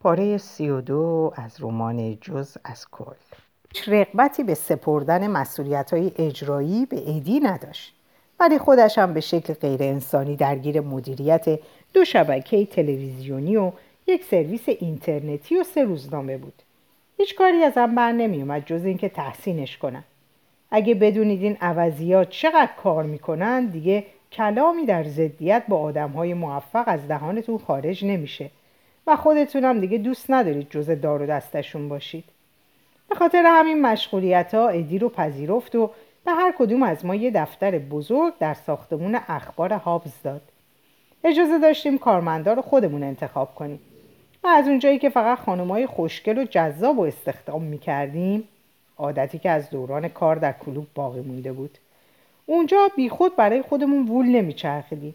پاره سی و دو از رمان جز از کل. رقبتی به سپردن مسئولیت های اجرایی به ایدی نداشت. ولی خودش هم به شکل غیر انسانی درگیر مدیریت دو شبکه تلویزیونی و یک سرویس اینترنتی و سه روزنامه بود. هیچ کاری ازم بر نمیومد جز اینکه تحسینش کنم اگه بدونید این عوضیات چقدر کار می‌کنن دیگه کلامی در ضدیت با آدم های موفق از دهانتون خارج نمیشه. و خودتونم دیگه دوست ندارید جز دار و دستشون باشید. به خاطر همین مشغولیت ها ادی رو پذیرفت و به هر کدوم از ما یه دفتر بزرگ در ساختمون اخبار هابز داد. اجازه داشتیم کارمندا رو خودمون انتخاب کنیم. و از اونجایی که فقط خانمای خوشگل و جذاب و استخدام می‌کردیم عادتی که از دوران کار در کلوب باقی مونده بود. اونجا بیخود برای خودمون وول نمیچرخیدیم.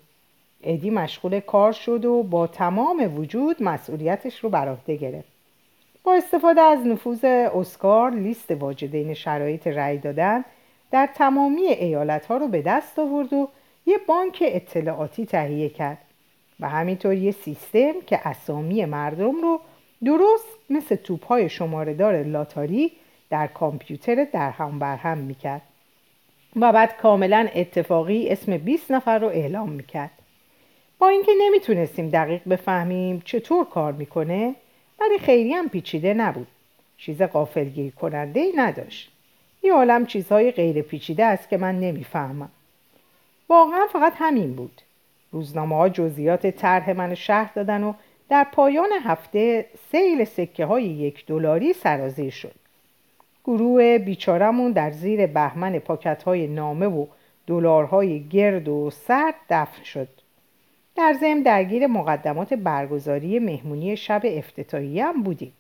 ادی مشغول کار شد و با تمام وجود مسئولیتش رو بر عهده گرفت. با استفاده از نفوذ اسکار لیست واجدین شرایط رأی دادن در تمامی ایالت ها رو به دست آورد و یه بانک اطلاعاتی تهیه کرد. و همینطور یه سیستم که اسامی مردم رو درست مثل توپ های شماردار لاتاری در کامپیوتر در هم بر هم می‌کرد. و بعد کاملا اتفاقی اسم 20 نفر رو اعلام می‌کرد. با اینکه نمی‌تونستیم دقیق بفهمیم چطور کار می‌کنه ولی خیلی هم پیچیده نبود. چیز قافلگیر کننده ای نداشت. یه عالم چیزهای غیر پیچیده است که من نمی‌فهمم. واقعا فقط همین بود. روزنامه ها جزئیات طرح من شهر دادن و در پایان هفته سیل سکه های یک دلاری سرازیر شد. گروه بیچارمون در زیر بهمن پاکت های نامه و دلارهای گرد و سرد دفن شد. در ضمن درگیر مقدمات برگزاری مهمونی شب افتتاحیه هم بودیم.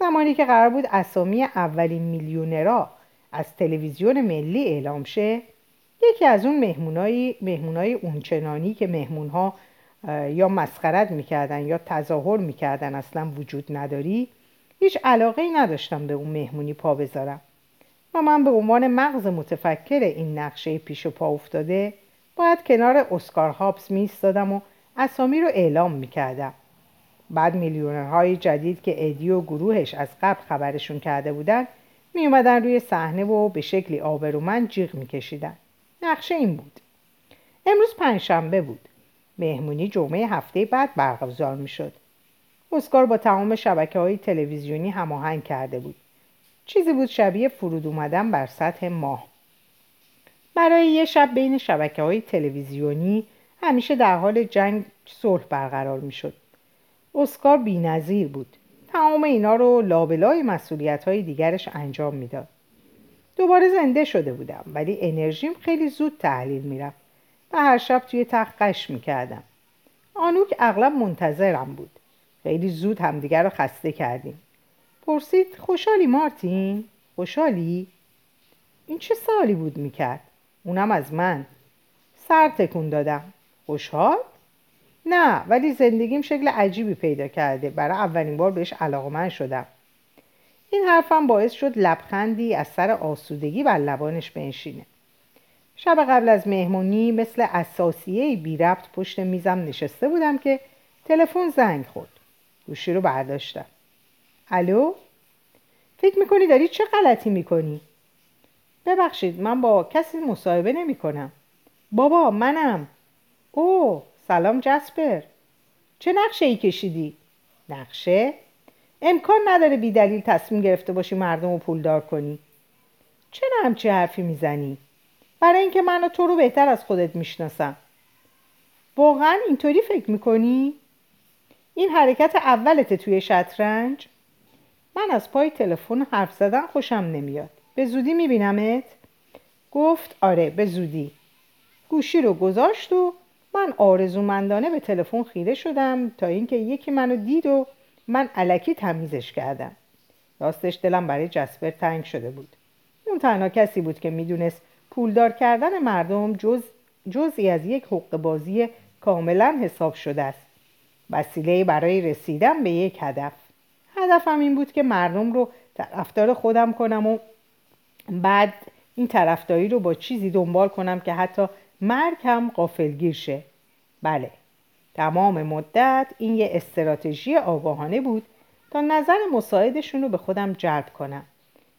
زمانی که قرار بود اسامی اولین میلیونرا از تلویزیون ملی اعلام شه یکی از اون مهمونای مهمونای اونچنانی که مهمونها یا مسخرت می‌کردن یا تظاهر می‌کردن اصلا وجود نداری هیچ علاقه ای نداشتم به اون مهمونی پا بذارم. و من به عنوان مغز متفکر این نقشه پیش و پا افتاده باید کنار اسکار هابس میستادم و اسامی رو اعلام می‌کردم. بعد میلیونرهای جدید که ادی و گروهش از قبل خبرشون کرده بودن می اومدن روی صحنه و به شکلی آبرومند جیغ میکشیدن. نقشه این بود. امروز پنجشنبه بود. مهمونی جمعه هفته بعد برگزار می‌شد. اسکار با تمام شبکه های تلویزیونی هماهنگ کرده بود. چیزی بود شبیه فرود اومدن بر سطح ماه. برای یه شب بین شبکه های تلویزیونی همیشه در حال جنگ صلح برقرار می شد. اسکار بی نظیر بود. تمام اینا رو لابلای مسئولیت های دیگرش انجام می‌داد. دوباره زنده شده بودم ولی انرژیم خیلی زود تحلیل می‌رفت و هر شب توی تخت قش می‌کردم. آنوک اغلب منتظرم بود. خیلی زود همدیگر رو خسته کردیم. پرسید خوشحالی مارتین؟ خوشحالی؟ این چه سالی بود می‌کرد؟ اونم از من. سر تکون دادم. خوشحال؟ نه ولی زندگیم شکل عجیبی پیدا کرده. برای اولین بار بهش علاقمند شدم. این حرفم باعث شد لبخندی از سر آسودگی بر لبانش بنشینه. شب قبل از مهمونی مثل اساسیه بی ربط پشت میزم نشسته بودم که تلفن زنگ خورد. گوشی رو برداشتم. الو؟ فکر می‌کنی داری چه غلطی می‌کنی؟ ببخشید من با کسی مصاحبه نمی کنم بابا منم او سلام جسپر چه نقشه ای کشیدی؟ نقشه؟ امکان نداره بی دلیل تصمیم گرفته باشی مردم رو پولدار کنی چرا همچی حرفی می‌زنی؟ برای اینکه من و تو رو بهتر از خودت می‌شناسم واقعا اینطوری فکر می‌کنی؟ این حرکت اولت توی شطرنج؟ من از پای تلفن حرف زدن خوشم نمیاد به زودی میبینمت؟ گفت آره به زودی. گوشی رو گذاشت و من آرزومندانه به تلفن خیره شدم تا اینکه یکی منو دید و من علکی تمیزش کردم. راستش دلم برای جسپر تنگ شده بود. اون تنها کسی بود که می‌دونست پولدار کردن مردم جز جزئی از یک حق بازی کاملا حساب شده است. وسیله برای رسیدن به یک هدف. هدفم این بود که مردم رو طرفدار خودم کنم و بعد این طرفداری رو با چیزی دنبال کنم که حتی مرگ هم قافلگیر شه. بله تمام مدت این یه استراتژی آگاهانه بود تا نظر مساعدشون رو به خودم جلب کنم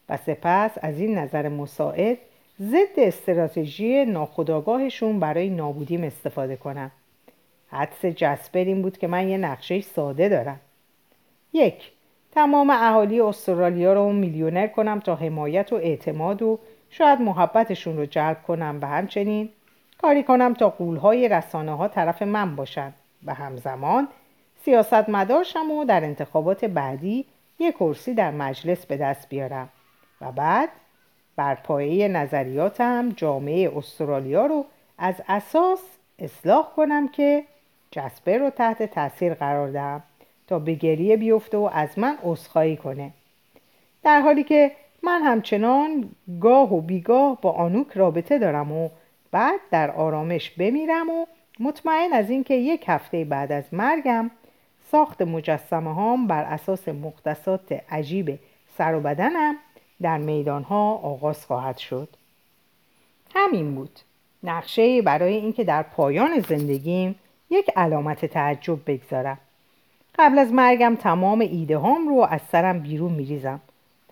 و سپس از این نظر مساعد ضد استراتژی ناخودآگاهشون برای نابودیم استفاده کنم. حدس جسپر این بود که من یه نقشه ساده دارم. یک تمام اهالی استرالیا رو میلیونر کنم تا حمایت و اعتماد و شاید محبتشون رو جلب کنم و همچنین کاری کنم تا قولهای رسانه ها طرف من باشن. و همزمان سیاست مدارشم و در انتخابات بعدی یک کرسی در مجلس به دست بیارم. و بعد بر پایه نظریاتم جامعه استرالیا رو از اساس اصلاح کنم که جسپر رو تحت تاثیر قرار دهم. تا به گریه بیفته و از من عذرخواهی کنه. در حالی که من همچنان گاه و بیگاه با آنوک رابطه دارم و بعد در آرامش بمیرم و مطمئن از اینکه یک هفته بعد از مرگم ساخت مجسمه هام بر اساس مختصات عجیب سر و بدنم در میدان ها آغاز خواهد شد. همین بود. نقشه برای اینکه در پایان زندگیم یک علامت تعجب بگذارم. قبل از مرگم تمام ایده هام رو از سرم بیرون میریزم.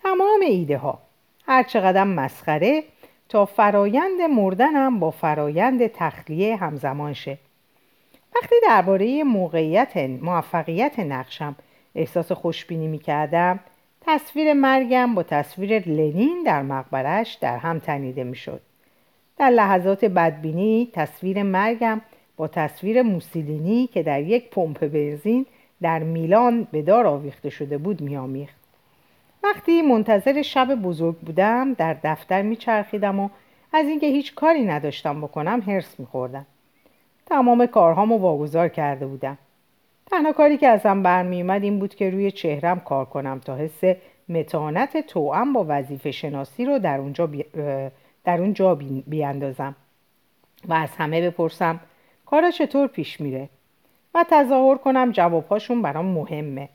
تمام ایده ها هر چقدر مسخره تا فرایند مردنم با فرایند تخلیه همزمان شه. وقتی درباره موقعیت موفقیت نقشم احساس خوشبینی می‌کردم تصویر مرگم با تصویر لنین در مقبرش در هم تنیده می‌شد. در لحظات بدبینی تصویر مرگم با تصویر موسیلینی که در یک پمپ بنزین در میلان به دار آویخته شده بود میآمیخت. وقتی منتظر شب بزرگ بودم در دفتر میچرخیدم و از اینکه هیچ کاری نداشتم بکنم هرس میخوردم. تمام کارهامو واگذار کرده بودم. تنها کاری که ازم برمیومد این بود که روی چهرم کار کنم تا حس متانت توأم با وظیفه شناسی رو در اونجا, بی... در اونجا بیاندازم. و از همه بپرسم کارا چطور پیش میره؟ و تظاهر کنم جوابهاشون برام مهمه.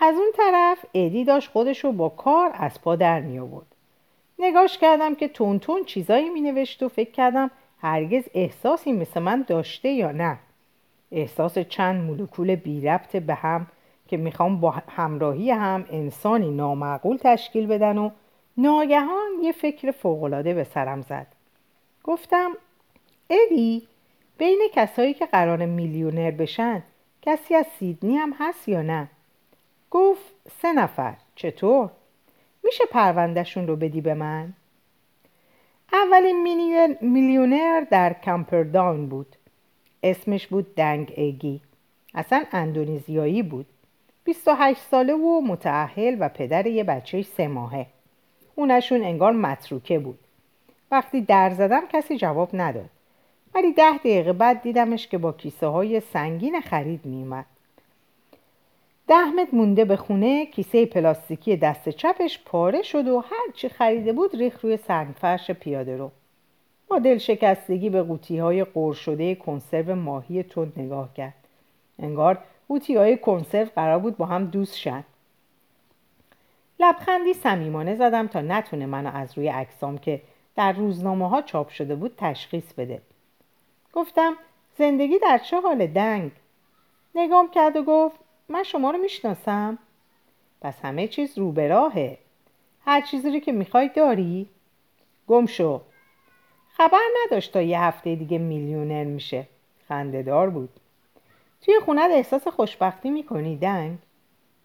از اون طرف ادی داشت خودشو با کار از پا در می آورد نگاش کردم که تون تون چیزایی می نوشت و فکر کردم هرگز احساسی مثل من داشته یا نه. احساس چند مولکول بی ربط به هم که می‌خوام با همراهی هم انسانی نامعقول تشکیل بدن و ناگهان یه فکر فوقالعاده به سرم زد. گفتم ادی بین کسایی که قرار میلیونر بشن کسی از سیدنی هم هست یا نه؟ گفت سه نفر. چطور؟ میشه پروندهشون رو بدی به من؟ اولین میلیونر در کمپردان بود. اسمش بود دنگ ایگی. اصلا اندونزیایی بود. 28 ساله و متعهل و پدر یه بچه سه ماهه. اونشون انگار متروکه بود. وقتی در زدم کسی جواب نداد. ولی ده دقیقه بعد دیدمش که با کیسه های سنگین خرید میومد دهمت مونده به خونه کیسه پلاستیکی دست چپش پاره شد و هر چی خریده بود ریخ روی سنگفرش پیاده رو. با دل شکستگی به قوطی های قور شده کنسرو ماهی تند نگاه کرد. انگار قوطی های کنسرو قرار بود با هم دوست شن. لبخندی صمیمانه زدم تا نتونه منو از روی عکسام که در روزنامه ها چاپ شده بود تشخیص بده. گفتم زندگی در چه حال دنگ؟ نگام کرد و گفت من شما رو می‌شناسم. پس همه چیز رو به راهه. هر چیزی رو که می‌خوای داری. گم شو. خبر نداشت تا یه هفته دیگه میلیونر میشه. خندهدار بود. توی خونت احساس خوشبختی می‌کنی دنگ؟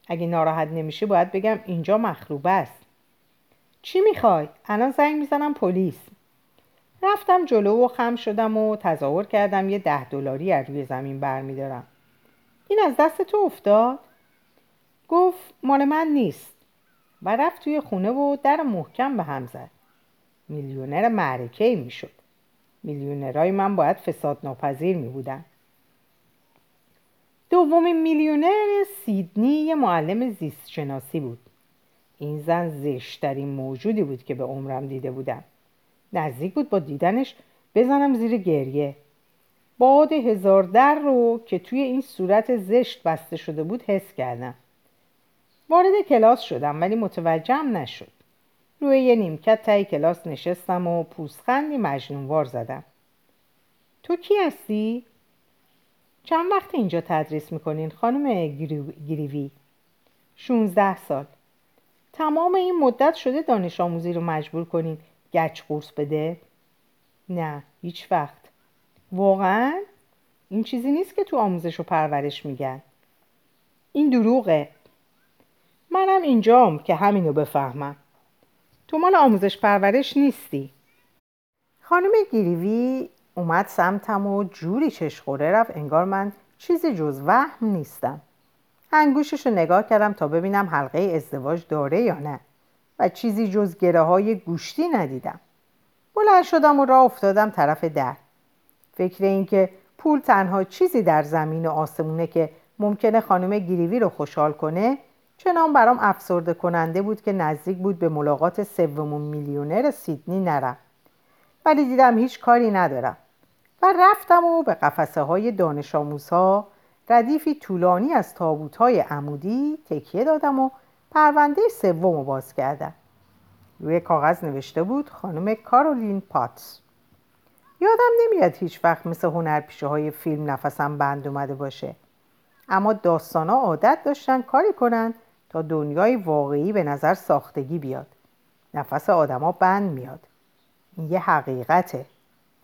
اگه ناراحت نمیشه باید بگم اینجا مخروبه است. چی می‌خوای؟ الان زنگ می‌زنم پلیس. رفتم جلو و خم شدم و تظاهر کردم یه ده دلاری از روی زمین برمیدارم. این از دست تو افتاد؟ گفت مال من نیست. و رفت توی خونه و در محکم به هم زد. میلیونر معرکه ای می‌شد. میلیونرهای من باید فساد ناپذیر می بودن. دومین میلیونر سیدنی یه معلم زیست شناسی بود. این زن زشترین موجودی بود که به عمرم دیده بودم. نزدیک بود با دیدنش بزنم زیر گریه. باد هزار در رو که توی این صورت زشت بسته شده بود حس کردم. وارد کلاس شدم ولی متوجهم نشد. روی یه نیمکت تای کلاس نشستم و پوزخندی مجنونوار زدم. تو کی هستی؟ چند وقت اینجا تدریس می‌کنین خانم گریوی؟ 16 سال. تمام این مدت شده دانش آموزی رو مجبور کنین. گچ قورس بده؟ نه هیچ وقت. واقعا؟ این چیزی نیست که تو آموزش و پرورش میگن. این دروغه. منم اینجام که همینو بفهمم. تو مال آموزش پرورش نیستی. خانم گیریوی اومد سمتم و جوری چشخوره رفت انگار من چیزی جز وهم نیستم. انگوشش رو نگاه کردم تا ببینم حلقه ازدواج داره یا نه. و چیزی جز گره های گوشتی ندیدم. بلند شدم و راه افتادم طرف در. فکر اینکه پول تنها چیزی در زمین و آسمونه که ممکنه خانم گیریوی رو خوشحال کنه چنان برام افسرده کننده بود که نزدیک بود به ملاقات سومون میلیونر سیدنی نرم. ولی دیدم هیچ کاری ندارم. و رفتم و به قفسه های دانش آموزها ردیفی طولانی از تابوت های عمودی تکیه دادم و پرونده سوم رو باز کردم روی کاغذ نوشته بود خانم کارولین پاتس. یادم نمیاد هیچ وقت مثل هنرپیشه های فیلم نفسم بند اومده باشه. اما داستان ها عادت داشتن کاری کنن تا دنیای واقعی به نظر ساختگی بیاد. نفس آدما بند میاد. این یه حقیقته.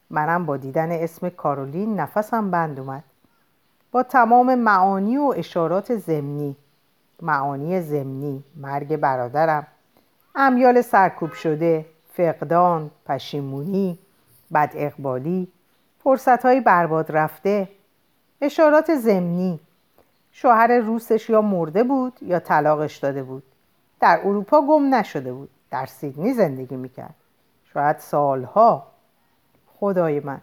منم با دیدن اسم کارولین نفسم بند اومد. با تمام معانی و اشارات زمینی معانی زمینی مرگ برادرم امیال سرکوب شده فقدان پشیمونی بد اقبالی فرصت های برباد رفته اشارات زمینی. شوهر روسش یا مرده بود یا طلاقش داده بود. در اروپا گم نشده بود. در سیدنی زندگی می‌کرد. شاید سالها. خدای من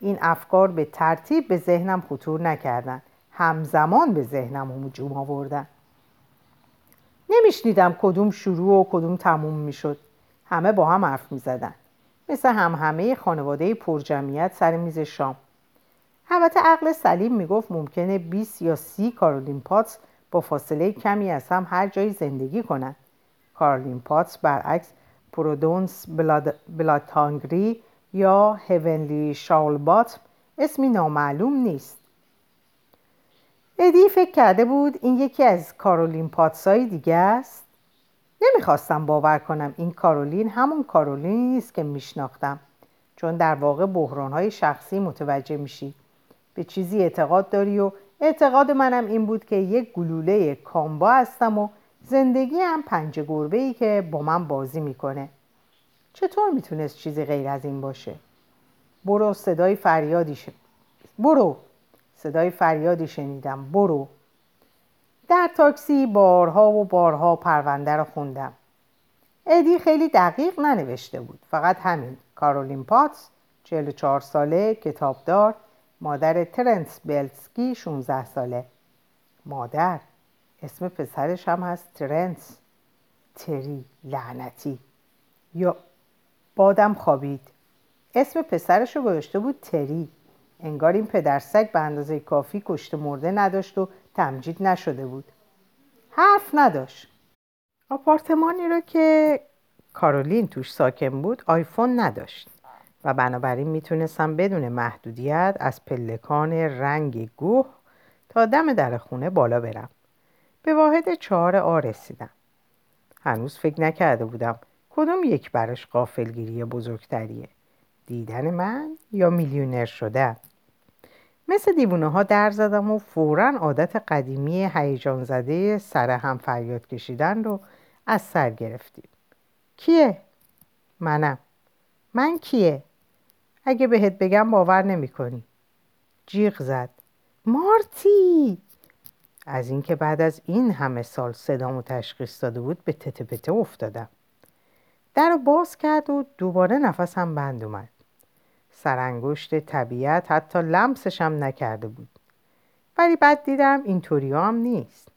این افکار به ترتیب به ذهنم خطور نکردن. همزمان به ذهنم هجوم آوردن. نمیشنیدم کدوم شروع و کدوم تموم می‌شد. همه با هم حرف می‌زدن. مثل هم همه خانواده پرجمعیت سر میز شام. البته عقل سلیم می‌گفت ممکنه 20 یا 30 کارولین پاتس با فاصله کمی از هم هر جایی زندگی کنند کارولین پاتس برعکس پرودونس بلاتانگری یا هونلی شاولبات اسمی نامعلوم نیست. ادی فکر کرده بود این یکی از کارولین پاتسای دیگه است. نمی‌خواستم باور کنم این کارولین همون کارولینی نیست که میشناختم. چون در واقع بحرانهای شخصی متوجه میشی. به چیزی اعتقاد داری و اعتقاد منم این بود که یک گلوله کامبا هستم و زندگی هم پنج گربه ای که با من بازی می‌کنه. چطور می‌تونست چیزی غیر از این باشه؟ برو صدای فریادی شد برو! صدای فریادی شنیدم. برو. در تاکسی بارها و بارها پرونده رو خوندم. ادی خیلی دقیق ننوشته بود. فقط همین. کارولین پاتس 44 ساله کتابدار مادر ترنس بلسکی 16 ساله. مادر. اسم پسرش هم هست ترنس. تری لعنتی. یا بادم خوابید. اسم پسرش رو گذاشته بود تری. انگار این پدرسگ به اندازه کافی کشته مرده نداشت و تمجید نشده بود. حرف نداشت. آپارتمانی رو که کارولین توش ساکن بود آیفون نداشت. و بنابراین می‌تونستم بدون محدودیت از پلکان رنگ گوه تا دم در خونه بالا برم. به واحد چهار آ رسیدم. هنوز فکر نکرده بودم کدوم یک براش قافلگیری بزرگتریه. دیدن من یا میلیونر شده مثل دیوونه ها در زدم و فورا عادت قدیمی هیجان زده سر هم فریاد کشیدن رو از سر گرفتیم. کیه؟ منم. من کیه؟ اگه بهت بگم باور نمی کنی جیغ زد. مارتی! از اینکه بعد از این همه سال صدامو تشخیص داده بود به تته پته افتادم. در رو باز کرد و دوباره نفسم بند اومد. سرانگشت طبیعت حتی لمسشم نکرده بود. ولی بعد دیدم اینطوری هم نیست.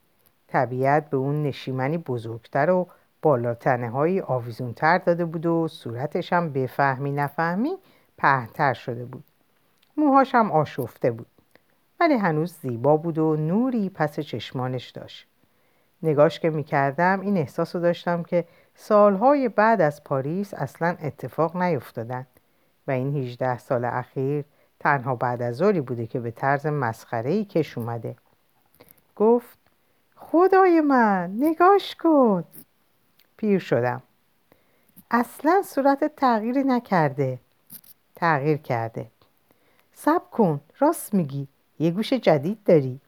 طبیعت به اون نشیمنی بزرگتر و بالاتنه های آویزونتر داده بود و صورتش هم بفهمی نفهمی پهتر شده بود. موهاشم آشفته بود. ولی هنوز زیبا بود و نوری پس چشمانش داشت. نگاش که می‌کردم این احساس رو داشتم که سالهای بعد از پاریس اصلا اتفاق نیفتادن. و این 18 سال اخیر تنها بعد از ظهری بوده که به طرز مسخره‌ای کش اومده. گفت خدای من نگاش کن. پیر شدم. اصلا صورت تغییری نکرده. تغییر کرده. سب کن راست میگی یه گوش جدید داری.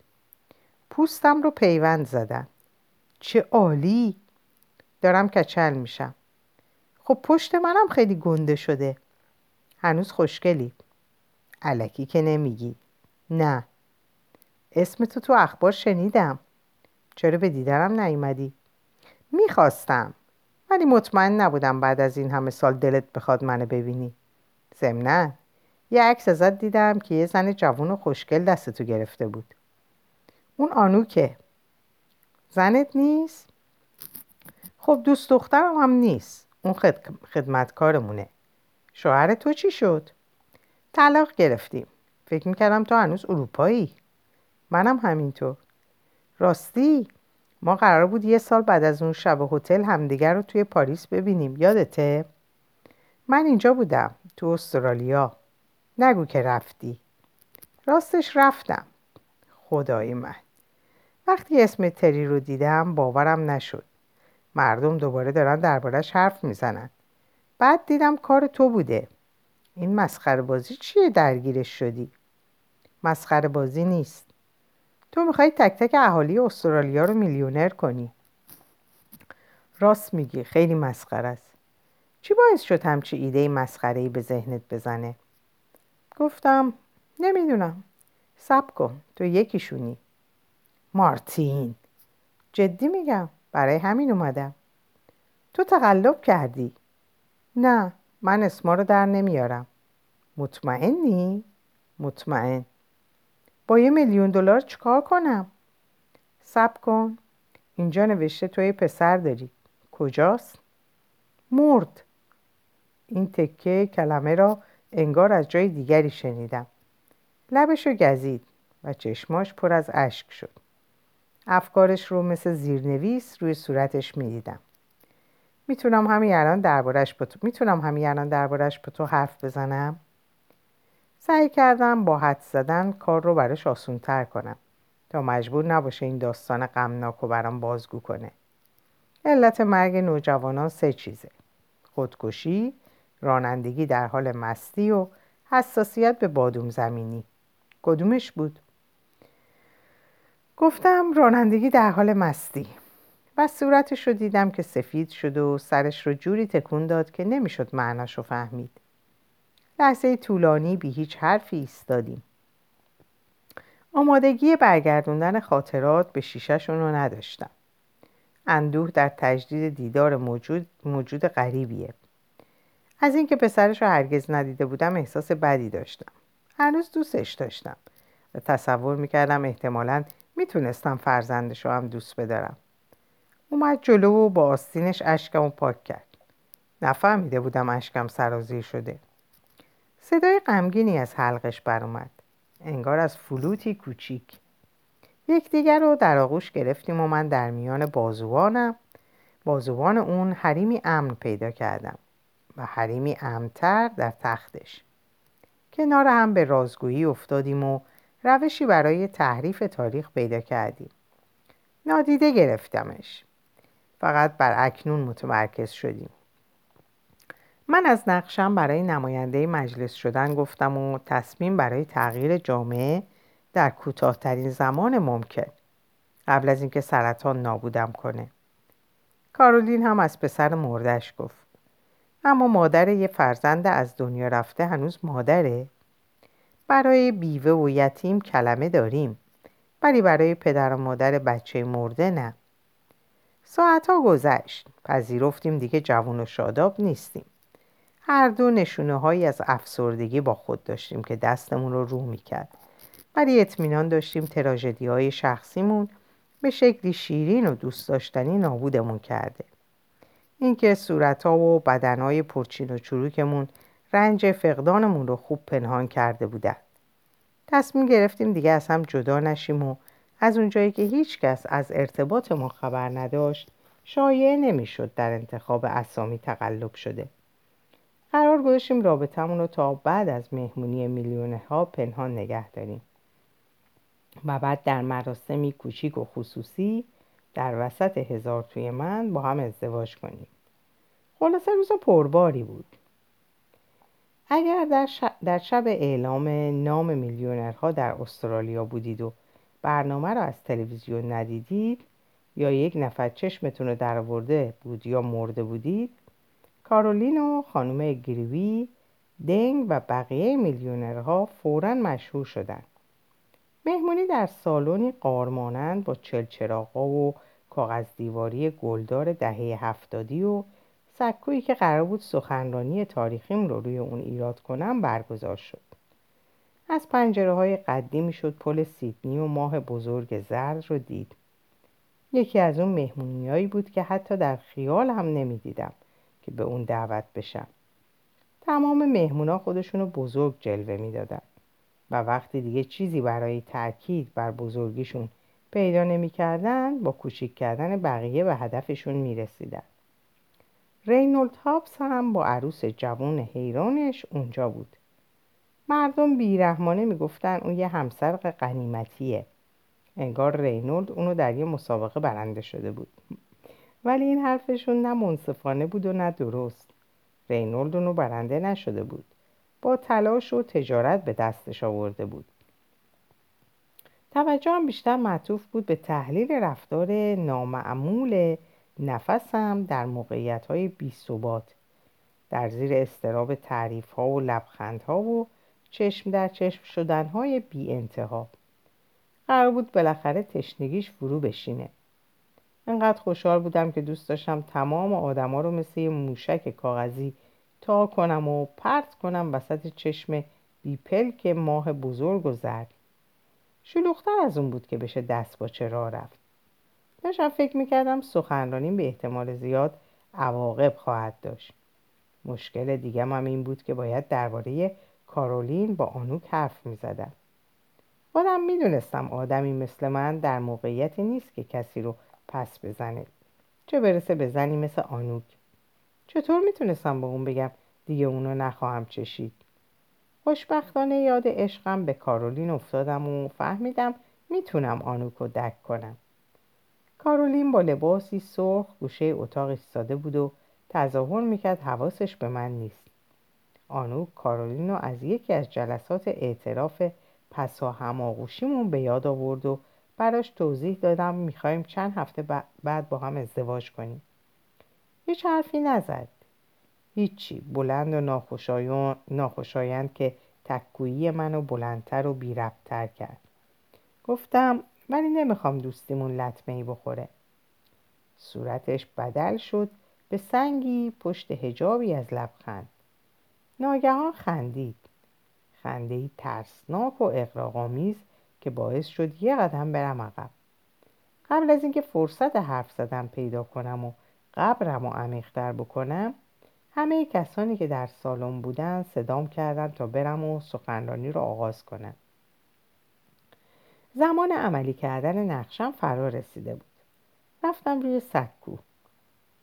پوستم رو پیوند زدن چه عالی! دارم کچل میشم. خب پشت منم خیلی گنده شده. هنوز خوشگلی. علکی که نمیگی. نه. اسم تو تو اخبار شنیدم. چرا به دیدرم نیومدی؟ می‌خواستم. ولی مطمئن نبودم بعد از این همه سال دلت بخواد منو ببینی. ضمنا یه عکس ازت دیدم که یه زن جوون و خوشگل دستتو گرفته بود. اون آنوکه. زنت نیست؟ خب دوست دخترم هم نیست. اون خدمتکارمونه. شوهر تو چی شد؟ طلاق گرفتیم. فکر می‌کردم تو هنوز اروپایی. منم همینطور. راستی ما قرار بود یه سال بعد از اون شب هتل همدیگر رو توی پاریس ببینیم. یادته؟ من اینجا بودم تو استرالیا. نگو که رفتی. راستش رفتم. خدای من. وقتی اسم تری رو دیدم باورم نشد. مردم دوباره دارن دربارش حرف می‌زنن. بعد دیدم کار تو بوده. این مسخره بازی چیه درگیرش شدی؟ مسخره بازی نیست. تو می‌خوای تک تک اهالی استرالیا رو میلیونر کنی. راست میگی خیلی مسخره است. چی باعث شد همچی ایده مسخره ای به ذهنت بزنه؟ گفتم نمی‌دونم. سب کن تو یکیشونی. مارتین. جدی میگم برای همین اومدم. تو تقلب کردی. نه من اسما رو در نمیارم. مطمئنی؟ مطمئن. با یه میلیون دلار چیکار کنم؟ سب کن. اینجا نوشته تو یه پسر داری. کجاست؟ مرد. این تکه کلمه را انگار از جای دیگری شنیدم. لبشو گزید و چشماش پر از اشک شد. افکارش رو مثل زیرنویس روی صورتش می‌دیدم. می‌تونم همین الان دربارش با تو می‌تونم همین الان دربارش با تو حرف بزنم؟ سعی کردم با حد زدن کار رو براش آسون تر کنم تا مجبور نباشه این داستان غمناک و برام بازگو کنه. علت مرگ نوجوانان سه چیزه خودکشی رانندگی در حال مستی و حساسیت به بادوم زمینی. کدومش بود؟ گفتم رانندگی در حال مستی. و صورتش رو دیدم که سفید شد و سرش رو جوری تکون داد که نمی‌شد معناش رو فهمید. لحظه طولانی بی هیچ حرفی ایستادیم. آمادگی برگردوندن خاطرات به شیشهشون رو نداشتم. اندوه در تجدید دیدار موجود, موجود غریبیه. از اینکه پسرش رو هرگز ندیده بودم احساس بدی داشتم. هنوز دوستش داشتم و تصور می‌کردم احتمالا می‌تونستم فرزندش رو هم دوست بدارم. اومد جلو و با آستینش اشکم پاک کرد. نفهمیده بودم اشکم سرازیر شده. صدای غمگینی از حلقش برآمد انگار از فلوتی کوچیک. یکدیگر رو در آغوش گرفتیم و من در میان بازوانم. بازوان اون حریمی امن پیدا کردم و حریمی امتر در تختش. کنار هم به رازگویی افتادیم و روشی برای تحریف تاریخ پیدا کردیم. نادیده گرفتمش. فقط بر اکنون متمرکز شدیم. من از نقشم برای نماینده مجلس شدن گفتم و تصمیم برای تغییر جامعه در کوتاهترین زمان ممکن. قبل از اینکه سرطان نابودم کنه. کارولین هم از پسر مردش گفت. اما مادر یه فرزند از دنیا رفته هنوز مادره. برای بیوه و یتیم کلمه داریم. ولی برای پدر و مادر بچه مرده نه. ساعتها گذشت. پذیرفتیم دیگه جوان و شاداب نیستیم. هر دو نشونه هایی از افسردگی با خود داشتیم که دستمون رو رو می‌کرد. ولی اطمینان داشتیم تراژدی های شخصیمون به شکلی شیرین و دوست داشتنی نابودمون کرده. اینکه صورتها و بدنهای پرچین و چروکمون رنج فقدانمون رو خوب پنهان کرده بودن. تصمیم گرفتیم دیگه از هم جدا نشیم و از اونجایی که هیچ کس از ارتباطمون خبر نداشت شایعه نمی‌شد در انتخاب اسامی تقلب شده. قرار گذاشتیم رابطمون رو تا بعد از مهمونی میلیونه ها پنهان نگه داریم. و بعد در مراسمی کوچیک و خصوصی در وسط هزار توی من با هم ازدواج کنیم. خلاصه روز پرباری بود. اگر در, در شب اعلام نام میلیونرها در استرالیا بودید و برنامه را از تلویزیون ندیدید یا یک نفر چشمتون رو درآورده بود یا مرده بودید؟ کارولین و خانم گریوی دنگ و بقیه میلیونرها فورا مشهور شدند. مهمونی در سالنی قارمانند با چلچراغا و کاغذ دیواری گلدار دهه هفتادی و سکویی که قرار بود سخنرانی تاریخیم رو روی اون ایراد کنم برگزار شد. از پنجره های قدی می‌شد پل سیدنی و ماه بزرگ زرد رو دید. یکی از اون مهمونیایی بود که حتی در خیال هم نمی‌دیدم که به اون دعوت بشم. تمام مهمونا خودشونو بزرگ جلوه می‌دادن و وقتی دیگه چیزی برای تاکید بر بزرگیشون پیدا نمی‌کردن با کوچیک کردن بقیه به هدفشون می‌رسیدن. رینولد هابس هم با عروس جوان حیرانش اونجا بود. مردم بیرحمانه می‌گفتن اون یه همسر قنیمتیه انگار رینولد اونو در یه مسابقه برنده شده بود. ولی این حرفشون نه منصفانه بود و نه درست. رینولد اونو برنده نشده بود. با تلاش و تجارت به دستش آورده بود. توجه هم بیشتر معطوف بود به تحلیل رفتار نامعمول نفسم در موقعیت های بی در زیر استراب تعریف ها و لبخند ها و چشم در چشم شدن های بی انتها. قرار بود بالاخره تشنگیش فرو بشینه. انقدر خوشحال بودم که دوست داشتم تمام آدما رو مثل یه موشک کاغذی تا کنم و پرت کنم وسط چشم بیپلک ماه بزرگ و زرد. شلوختر از اون بود که بشه دست با چرا رفت. داشتم فکر می‌کردم سخنرانیم به احتمال زیاد عواقب خواهد داشت. مشکل دیگه هم این بود که باید درباره کارولین با آنوک حرف می‌زدم خودم می‌دونستم آدمی مثل من در موقعیتی نیست که کسی رو پس بزنه. چه برسه به زنی مثل آنوک. چطور می‌تونستم به اون بگم دیگه اونو نخواهم چشید؟ خوشبختانه یاد عشقم به کارولین افتادم و فهمیدم می‌تونم آنوک رو دک کنم. کارولین با لباسی سرخ گوشه اتاق ایستاده بود و تظاهر می‌کرد حواسش به من نیست. آنوک کارولین رو از یکی از جلسات اعتراف پسا هماغوشیمون به یاد آورد و براش توضیح دادم می‌خوایم چند هفته بعد با هم ازدواج کنیم. هیچ حرفی نزد. هیچی. بلند و ناخوشایند که تکگویی منو بلندتر و بیربتر کرد. گفتم ولی نمی‌خوام دوستیمون لطمه ای بخوره. صورتش بدل شد. به سنگی پشت هجابی از لبخند. ناگهان خندید. خنده ترسناک و اقراغامیز که باعث شد یه قدم برم عقب. قبل از اینکه فرصت حرف زدن پیدا کنم و قبرم و عمیقتر بکنم همه کسانی که در سالن بودن صدام کردن تا برم و سخنرانی رو آغاز کنم. زمان عملی کردن نقشم فرا رسیده بود. رفتم روی سکو.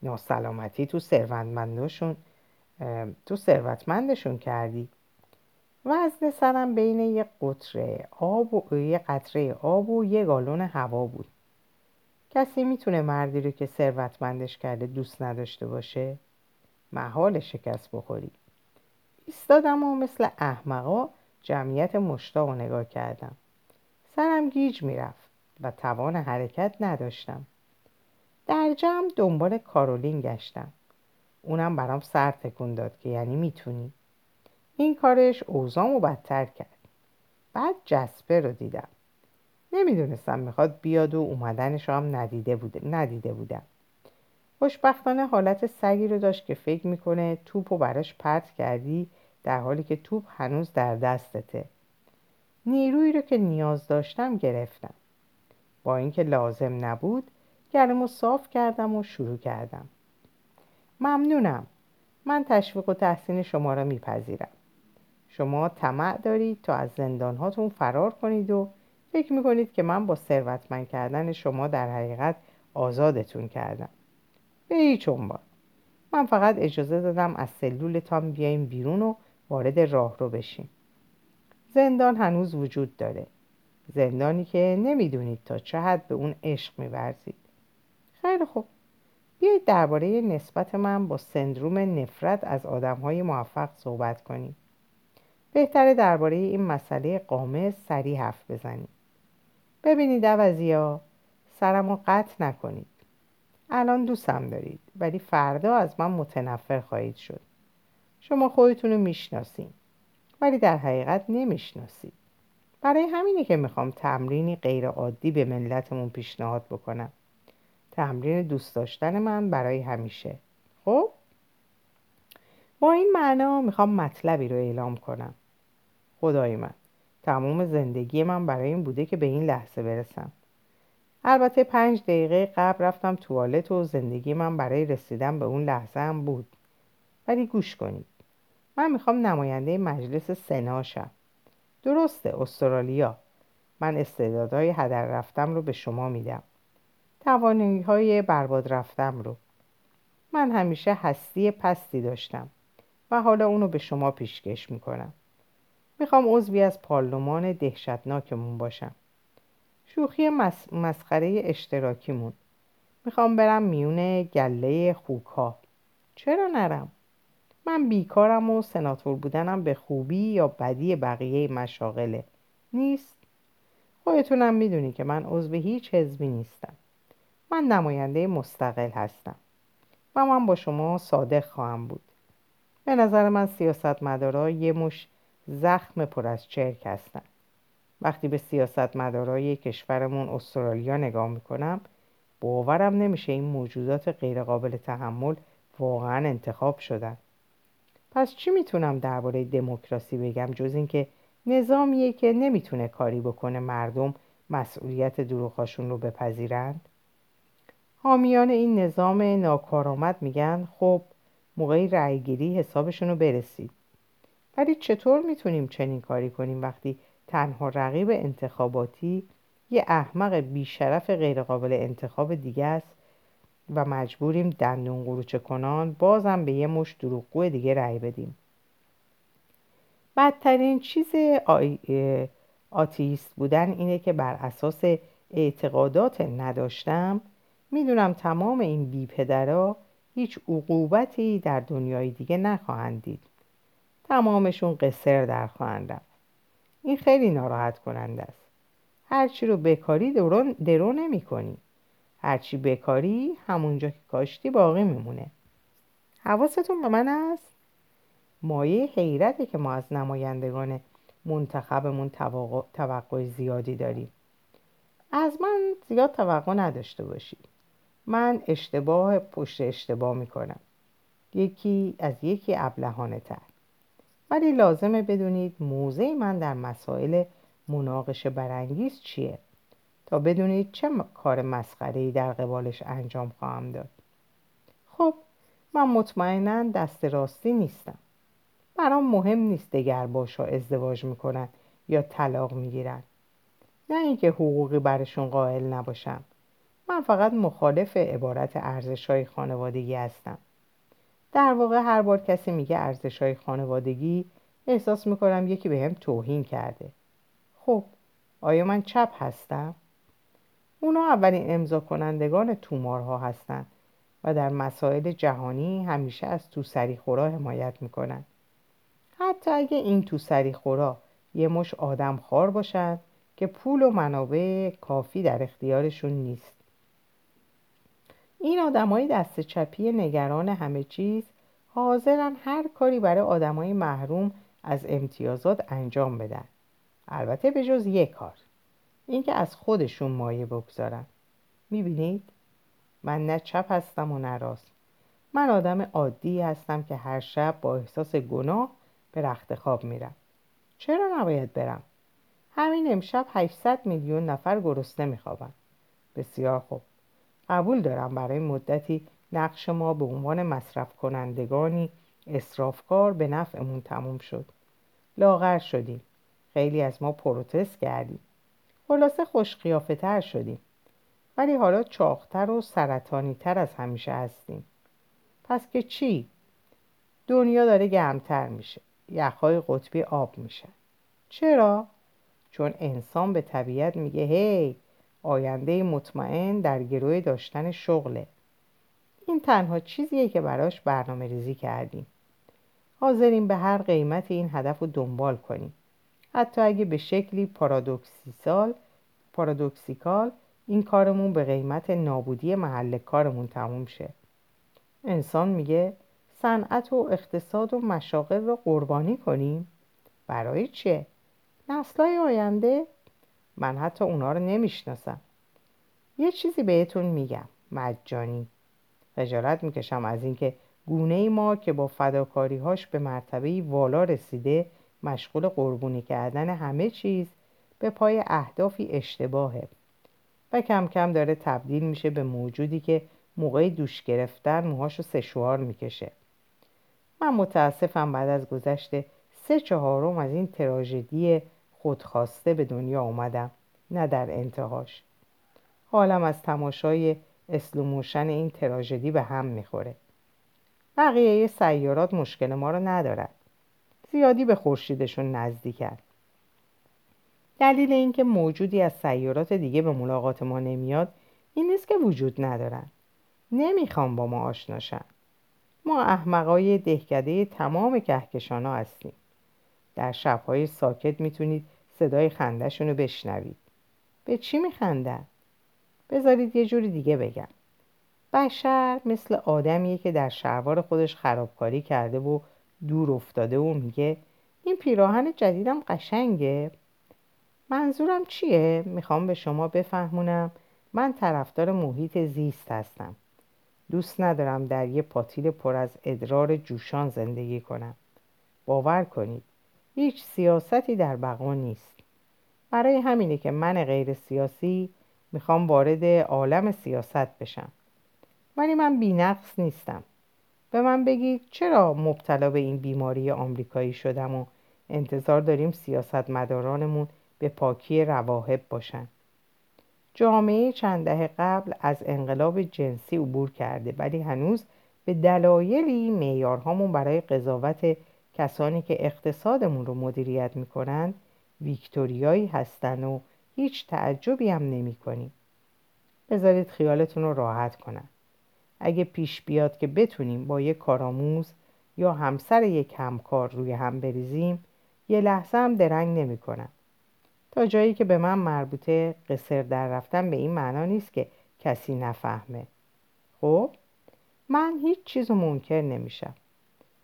ناسلامتی تو ثروتمندشون تو ثروتمندشون کردی. وزن سرم بین یک قطره آب و یک قطره آب و یک گالون هوا بود. کسی می‌تونه مردی رو که ثروتمندش کرده دوست نداشته باشه؟ محال شکست بخوری. ایستادم و مثل احمقا جمعیت مشتاق و نگاه کردم. سرم گیج می‌رفت و توان حرکت نداشتم. در جمع دنبال کارولین گشتم. اونم برام سر تکون داد که یعنی می‌تونی. این کارش اوزامو بدتر کرد. بعد جسپه رو دیدم. نمی‌دونستم می‌خواد بیاد و اومدنش هم ندیده, بوده. ندیده بودم. خوشبختانه حالت سگی رو داشت که فکر می‌کنه توپ و براش پرت کردی در حالی که توپ هنوز در دستته. نیرویی رو که نیاز داشتم گرفتم. با اینکه لازم نبود گرم و صاف کردم و شروع کردم. ممنونم. من تشویق و تحسین شما را میپذیرم. شما طمع دارید تا از زندان هاتون فرار کنید و فکر می‌کنید که من با ثروتمند کردن شما در حقیقت آزادتون کردم. به هیچ عنوان. من فقط اجازه دادم از سلولتان بیایم بیرون و وارد راه رو بشیم. زندان هنوز وجود داره. زندانی که نمی‌دونید تا چه حد به اون عشق میورزید. خیلی خوب. بیایید درباره نسبت من با سندروم نفرت از آدمهای موفق صحبت کنیم. بهتره درباره این مسئله قامه سریع حرف بزنیم. ببینید عوضی سرم رو قطع نکنید. الان دوستم دارید ولی فردا از من متنفر خواهید شد. شما خودتون رو می‌شناسید ولی در حقیقت نمی‌شناسید. برای همینه که می‌خوام تمرینی غیر عادی به ملتمون پیشنهاد بکنم. تمرین دوست داشتن من برای همیشه. خب؟ با این معنا می‌خوام مطلبی رو اعلام کنم. خدای من تمام زندگی من برای این بوده که به این لحظه برسم. البته پنج دقیقه قبل رفتم توالت و زندگی من برای رسیدن به اون لحظه هم بود. ولی گوش کنید. من می‌خوام نماینده مجلس سنا شم. درسته استرالیا. من استعدادهای هدر رفتم رو به شما میدم. توانایی های برباد رفتم رو. من همیشه هستی پستی داشتم و حالا اونو به شما پیشکش می‌کنم. می‌خوام عضوی از پارلمان دهشتناکمون باشم. شوخی مس... مسخره اشتراکیمون. می‌خوام برم میون گله خوک چرا نرم؟ من بیکارم و سناتور بودنم به خوبی یا بدی بقیه مشاغله. نیست؟ خودتونم می‌دونی که من عضو هیچ حزبی نیستم. من نماینده مستقل هستم و من با شما صادق خواهم بود. به نظر من سیاستمدارا یه مش زخم پر از چرک هستن. وقتی به سیاستمدارای کشورمون استرالیا نگاه می‌کنم باورم نمیشه این موجودات غیرقابل تحمل واقعا انتخاب شدن. پس چی می‌تونم درباره دموکراسی بگم جز اینکه نظامیه که نمی‌تونه کاری بکنه مردم مسئولیت دروغاشون رو بپذیرند؟ حامیان این نظام ناکارآمد میگن خب موقعی رأیگیری حسابشون رو برسید. ولی چطور می‌تونیم چنین کاری کنیم وقتی تنها رقیب انتخاباتی یه احمق بیشرف غیرقابل انتخاب دیگه است و مجبوریم دندون قروچه کنان بازم به یه مش دروغگو دیگه رأی بدیم. بدترین چیز آتیست بودن اینه که بر اساس اعتقادات نداشتم می‌دونم تمام این بیپدرها هیچ عقوبتی در دنیای دیگه نخواهند دید. تمامشون قصر در خواهند این خیلی ناراحت کننده است. هرچی رو بکاری درو, درو نمی کنی هرچی بکاری همونجا که کاشتی باقی میمونه. حواستون به من است؟ مایه حیرته که ما از نمایندگان منتخبمون توقع زیادی داریم. از من زیاد توقع نداشته باشید من اشتباه پشت اشتباه می‌کنم. یکی از یکی ابلهانه تر. ولی لازمه بدونید موضع من در مسائل مناقشه برانگیز چیه. تا بدونید چه کار مسخره‌ای در قبالش انجام خواهم داد. خب من مطمئنا دست راستی نیستم. برام مهم نیست دگر باشا ازدواج می‌کنن یا طلاق می‌گیرن. نه اینکه حقوقی برشون قائل نباشم. من فقط مخالف عبارت ارزش های خانوادگی هستم. در واقع هر بار کسی میگه ارزش های خانوادگی احساس می‌کنم یکی به هم توهین کرده. خب آیا من چپ هستم؟ اونا اولین امضا کنندگان تومارها هستند و در مسائل جهانی همیشه از تو سری خورا حمایت می‌کنن. حتی اگه این تو سری خورا یه مش آدم خار باشن که پول و منابع کافی در اختیارشون نیست. این آدمای دست چپی نگران همه چیز حاضرن هر کاری برای آدمای محروم از امتیازات انجام بدن. البته به جز یک کار. اینکه از خودشون مایه بگذارن. می‌بینید؟ من نه چپ هستم و نه راست. من آدم عادی هستم که هر شب با احساس گناه به رخت خواب میرم. چرا نباید برم؟ همین امشب 800 میلیون نفر گرسنه میخوابن. بسیار خوب. قبول دارم برای مدتی نقش ما به عنوان مصرف کنندگانی اصرافکار به نفعمون تموم شد. لاغر شدیم. خیلی از ما پروتست کردیم. خلاصه خوش تر شدیم. ولی حالا چاختر و سرطانی تر از همیشه هستیم. پس که چی؟ دنیا داره گرمتر میشه. یخهای قطبی آب میشه چرا؟ چون انسان به طبیعت میگه هی آینده مطمئن در گروه داشتن شغله این تنها چیزیه که براش برنامه ریزی کردیم حاضرین به هر قیمت این هدف رو دنبال کنیم حتی اگه به شکلی پارادوکسیکال پارادوکسیکال این کارمون به قیمت نابودی محل کارمون تموم شه انسان میگه صنعت و اقتصاد و مشاغل رو قربانی کنیم برای چه؟ نسلهای آینده؟ من حتی اونا رو نمی‌شناسم. یه چیزی بهتون میگم مجانی. خجالت می‌کشم از اینکه گونه ما که با فداکاریهاش به مرتبه والا رسیده مشغول قربونی کردن همه چیز به پای اهدافی اشتباهه. و کم کم داره تبدیل میشه به موجودی که موقع دوش گرفتن موهاشو سشوار می‌کشه. من متاسفم بعد از گذشت سه چهارم از این تراژدی خودخواسته به دنیا اومدم نه در انتهاش حالم از تماشای slow motion این تراژدی به هم می‌خوره. بقیه سیارات مشکل ما رو ندارد زیادی به خورشیدشون نزدیکن دلیل اینکه موجودی از سیارات دیگه به ملاقات ما نمیاد این نیست که وجود ندارن. نمی‌خوام با ما آشناشن ما احمقای دهکده تمام کهکشان ها هستیم. در شبهای ساکت می‌تونید صدای خندهشون رو بشنوید. به چی میخندن؟ بذارید یه جوری دیگه بگم. بشر مثل آدمیه که در شهوار خودش خرابکاری کرده و دور افتاده و میگه این پیراهن جدیدم قشنگه. منظورم چیه؟ می‌خوام به شما بفهمونم. من طرفدار محیط زیست هستم. دوست ندارم در یه پاتیل پر از ادرار جوشان زندگی کنم. باور کنید هیچ سیاستی در بقا نیست. برای همینه که من غیر سیاسی می‌خوام وارد عالم سیاست بشم. ولی من بینقص نیستم. به من بگید چرا مبتلا به این بیماری آمریکایی شدم و انتظار داریم سیاست مدارانمون به پاکی رواهب باشن؟ جامعه چند دهه قبل از انقلاب جنسی عبور کرده ولی هنوز به دلایلی معیارهامون برای قضاوت کسانی که اقتصادمون رو مدیریت می‌کنن ویکتوریایی هستن و هیچ تعجبی هم نمی کنیم. بذارید خیالتون رو راحت کنم. اگه پیش بیاد که بتونیم با یک کارآموز یا همسر یک همکار روی هم بریزیم یه لحظه هم درنگ نمی کنم. تا جایی که به من مربوطه قصر در رفتن به این معنا نیست که کسی نفهمه خب من هیچ چیز منکر نمیشم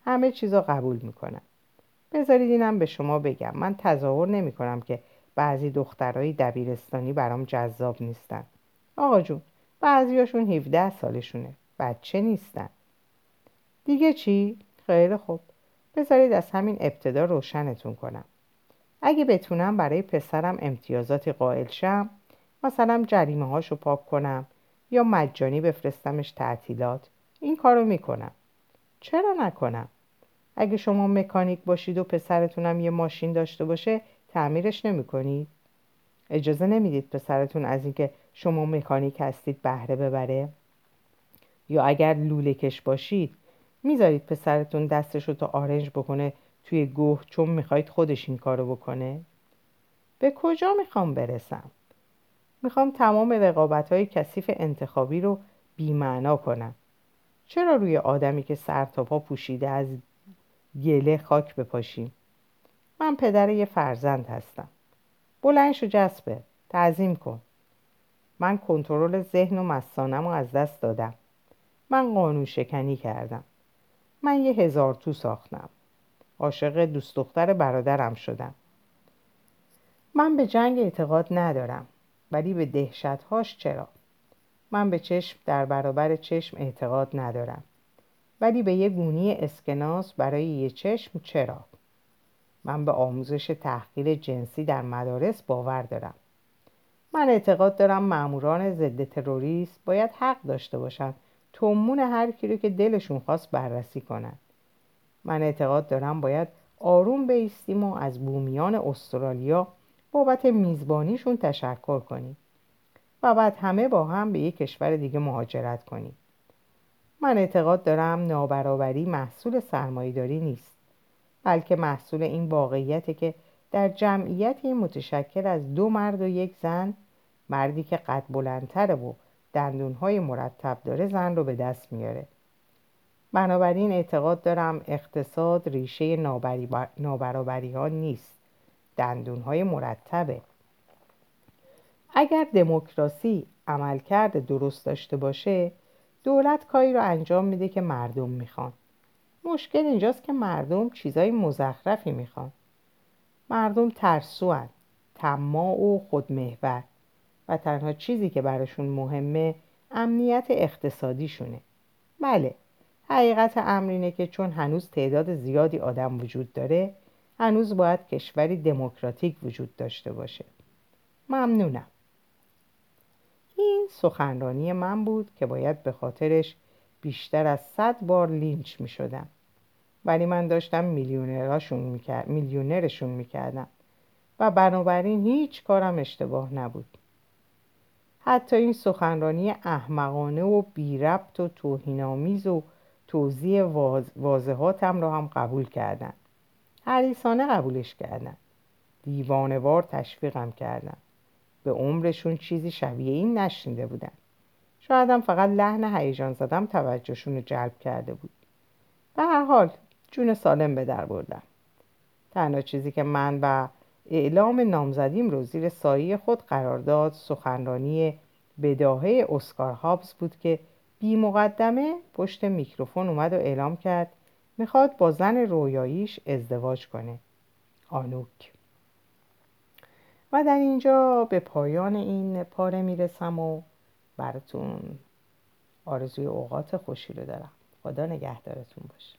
همه چیز رو قبول می‌کنم بذارید اینم به شما بگم. من تظاهر نمی کنم که بعضی دخترهای دبیرستانی برام جذاب نیستن. آقا جون بعضیاشون 17 سالشونه. بچه نیستن. دیگه چی؟ خیلی خوب. بذارید از همین ابتدا روشنتون کنم. اگه بتونم برای پسرم امتیازاتی قائل شم مثلا جریمه هاشو پاک کنم یا مجانی بفرستمش تعطیلات این کارو می‌کنم. چرا نکنم؟ اگه شما مکانیک باشید و پسرتونم یه ماشین داشته باشه تعمیرش نمی‌کنید. اجازه نمی‌دید پسرتون از اینکه شما مکانیک هستید بهره ببره. یا اگر لوله کش باشید می‌ذارید پسرتون دستش رو تا آرنج بکنه توی گوه چون می‌خواید خودش این کارو بکنه. به کجا می‌خوام برسم؟ می‌خوام تمام رقابت های کثیف انتخابی رو بیمعنا کنم. چرا روی آدمی که سر تا پا پوشیده از گله خاک بپاشیم من پدر یه فرزند هستم. بلند شو جسبه تعظیم کن. من کنترل ذهن و مستانم رو از دست دادم. من قانون شکنی کردم. من یه هزار تو ساختم. عاشق دوست دختر برادرم شدم. من به جنگ اعتقاد ندارم. ولی به دهشتهاش چرا؟ من به چشم در برابر چشم اعتقاد ندارم. ولی به یه گونی اسکناس برای یه چشم چرا؟ من به آموزش تحقیر جنسی در مدارس باور دارم. من اعتقاد دارم ماموران ضد تروریست باید حق داشته باشند. تومون هر کی رو که دلشون خواست بررسی کنند. من اعتقاد دارم باید آروم بیستیم و از بومیان استرالیا بابت میزبانیشون تشکر کنیم و بعد همه با هم به یک کشور دیگه مهاجرت کنیم. من اعتقاد دارم نابرابری محصول سرمایهداری نیست بلکه محصول این واقعیته که در جمعیتی متشکل از دو مرد و یک زن مردی که قد بلندتره و دندونهای مرتب داره زن رو به دست میاره. بنابراین اعتقاد دارم اقتصاد ریشه نابرابری ها نیست دندونهای مرتبه. اگر دموکراسی عملکرد درست داشته باشه دولت کاری رو انجام میده که مردم می‌خوان. مشکل اینجاست که مردم چیزای مزخرفی می‌خوان. مردم ترسوان طماع و خودمحور و تنها چیزی که براشون مهمه امنیت اقتصادیشونه. بله حقیقت امر اینه که چون هنوز تعداد زیادی آدم وجود داره هنوز باید کشوری دموکراتیک وجود داشته باشه. ممنونم. این سخنرانی من بود که باید به خاطرش بیشتر از صد بار لینچ می شدم ولی من داشتم میلیونرشون می‌کرد میلیونرشون می‌کردم. و بنابراین هیچ کارم اشتباه نبود. حتی این سخنرانی احمقانه و بی ربط و توهینآمیز و توضیح واضحاتم را هم قبول کردن. حریصانه قبولش کردن. دیوانوار تشویقم کردن. به عمرشون چیزی شبیه این نشنیده بودن. شایدم فقط لحن هیجان زدم توجهشون رو جلب کرده بود. به هر حال جون سالم به در بردم. تنها چیزی که من و اعلام نامزدیم رو زیر سایه خود قرار داد سخنرانی بداهه اسکار هابز بود که بی مقدمه پشت میکروفون اومد و اعلام کرد می‌خواد با زن رویاییش ازدواج کنه. آنوک. و در اینجا به پایان این پاره می‌رسم و براتون آرزوی اوقات خوشی رو دارم. خدا نگهدارتون باشه.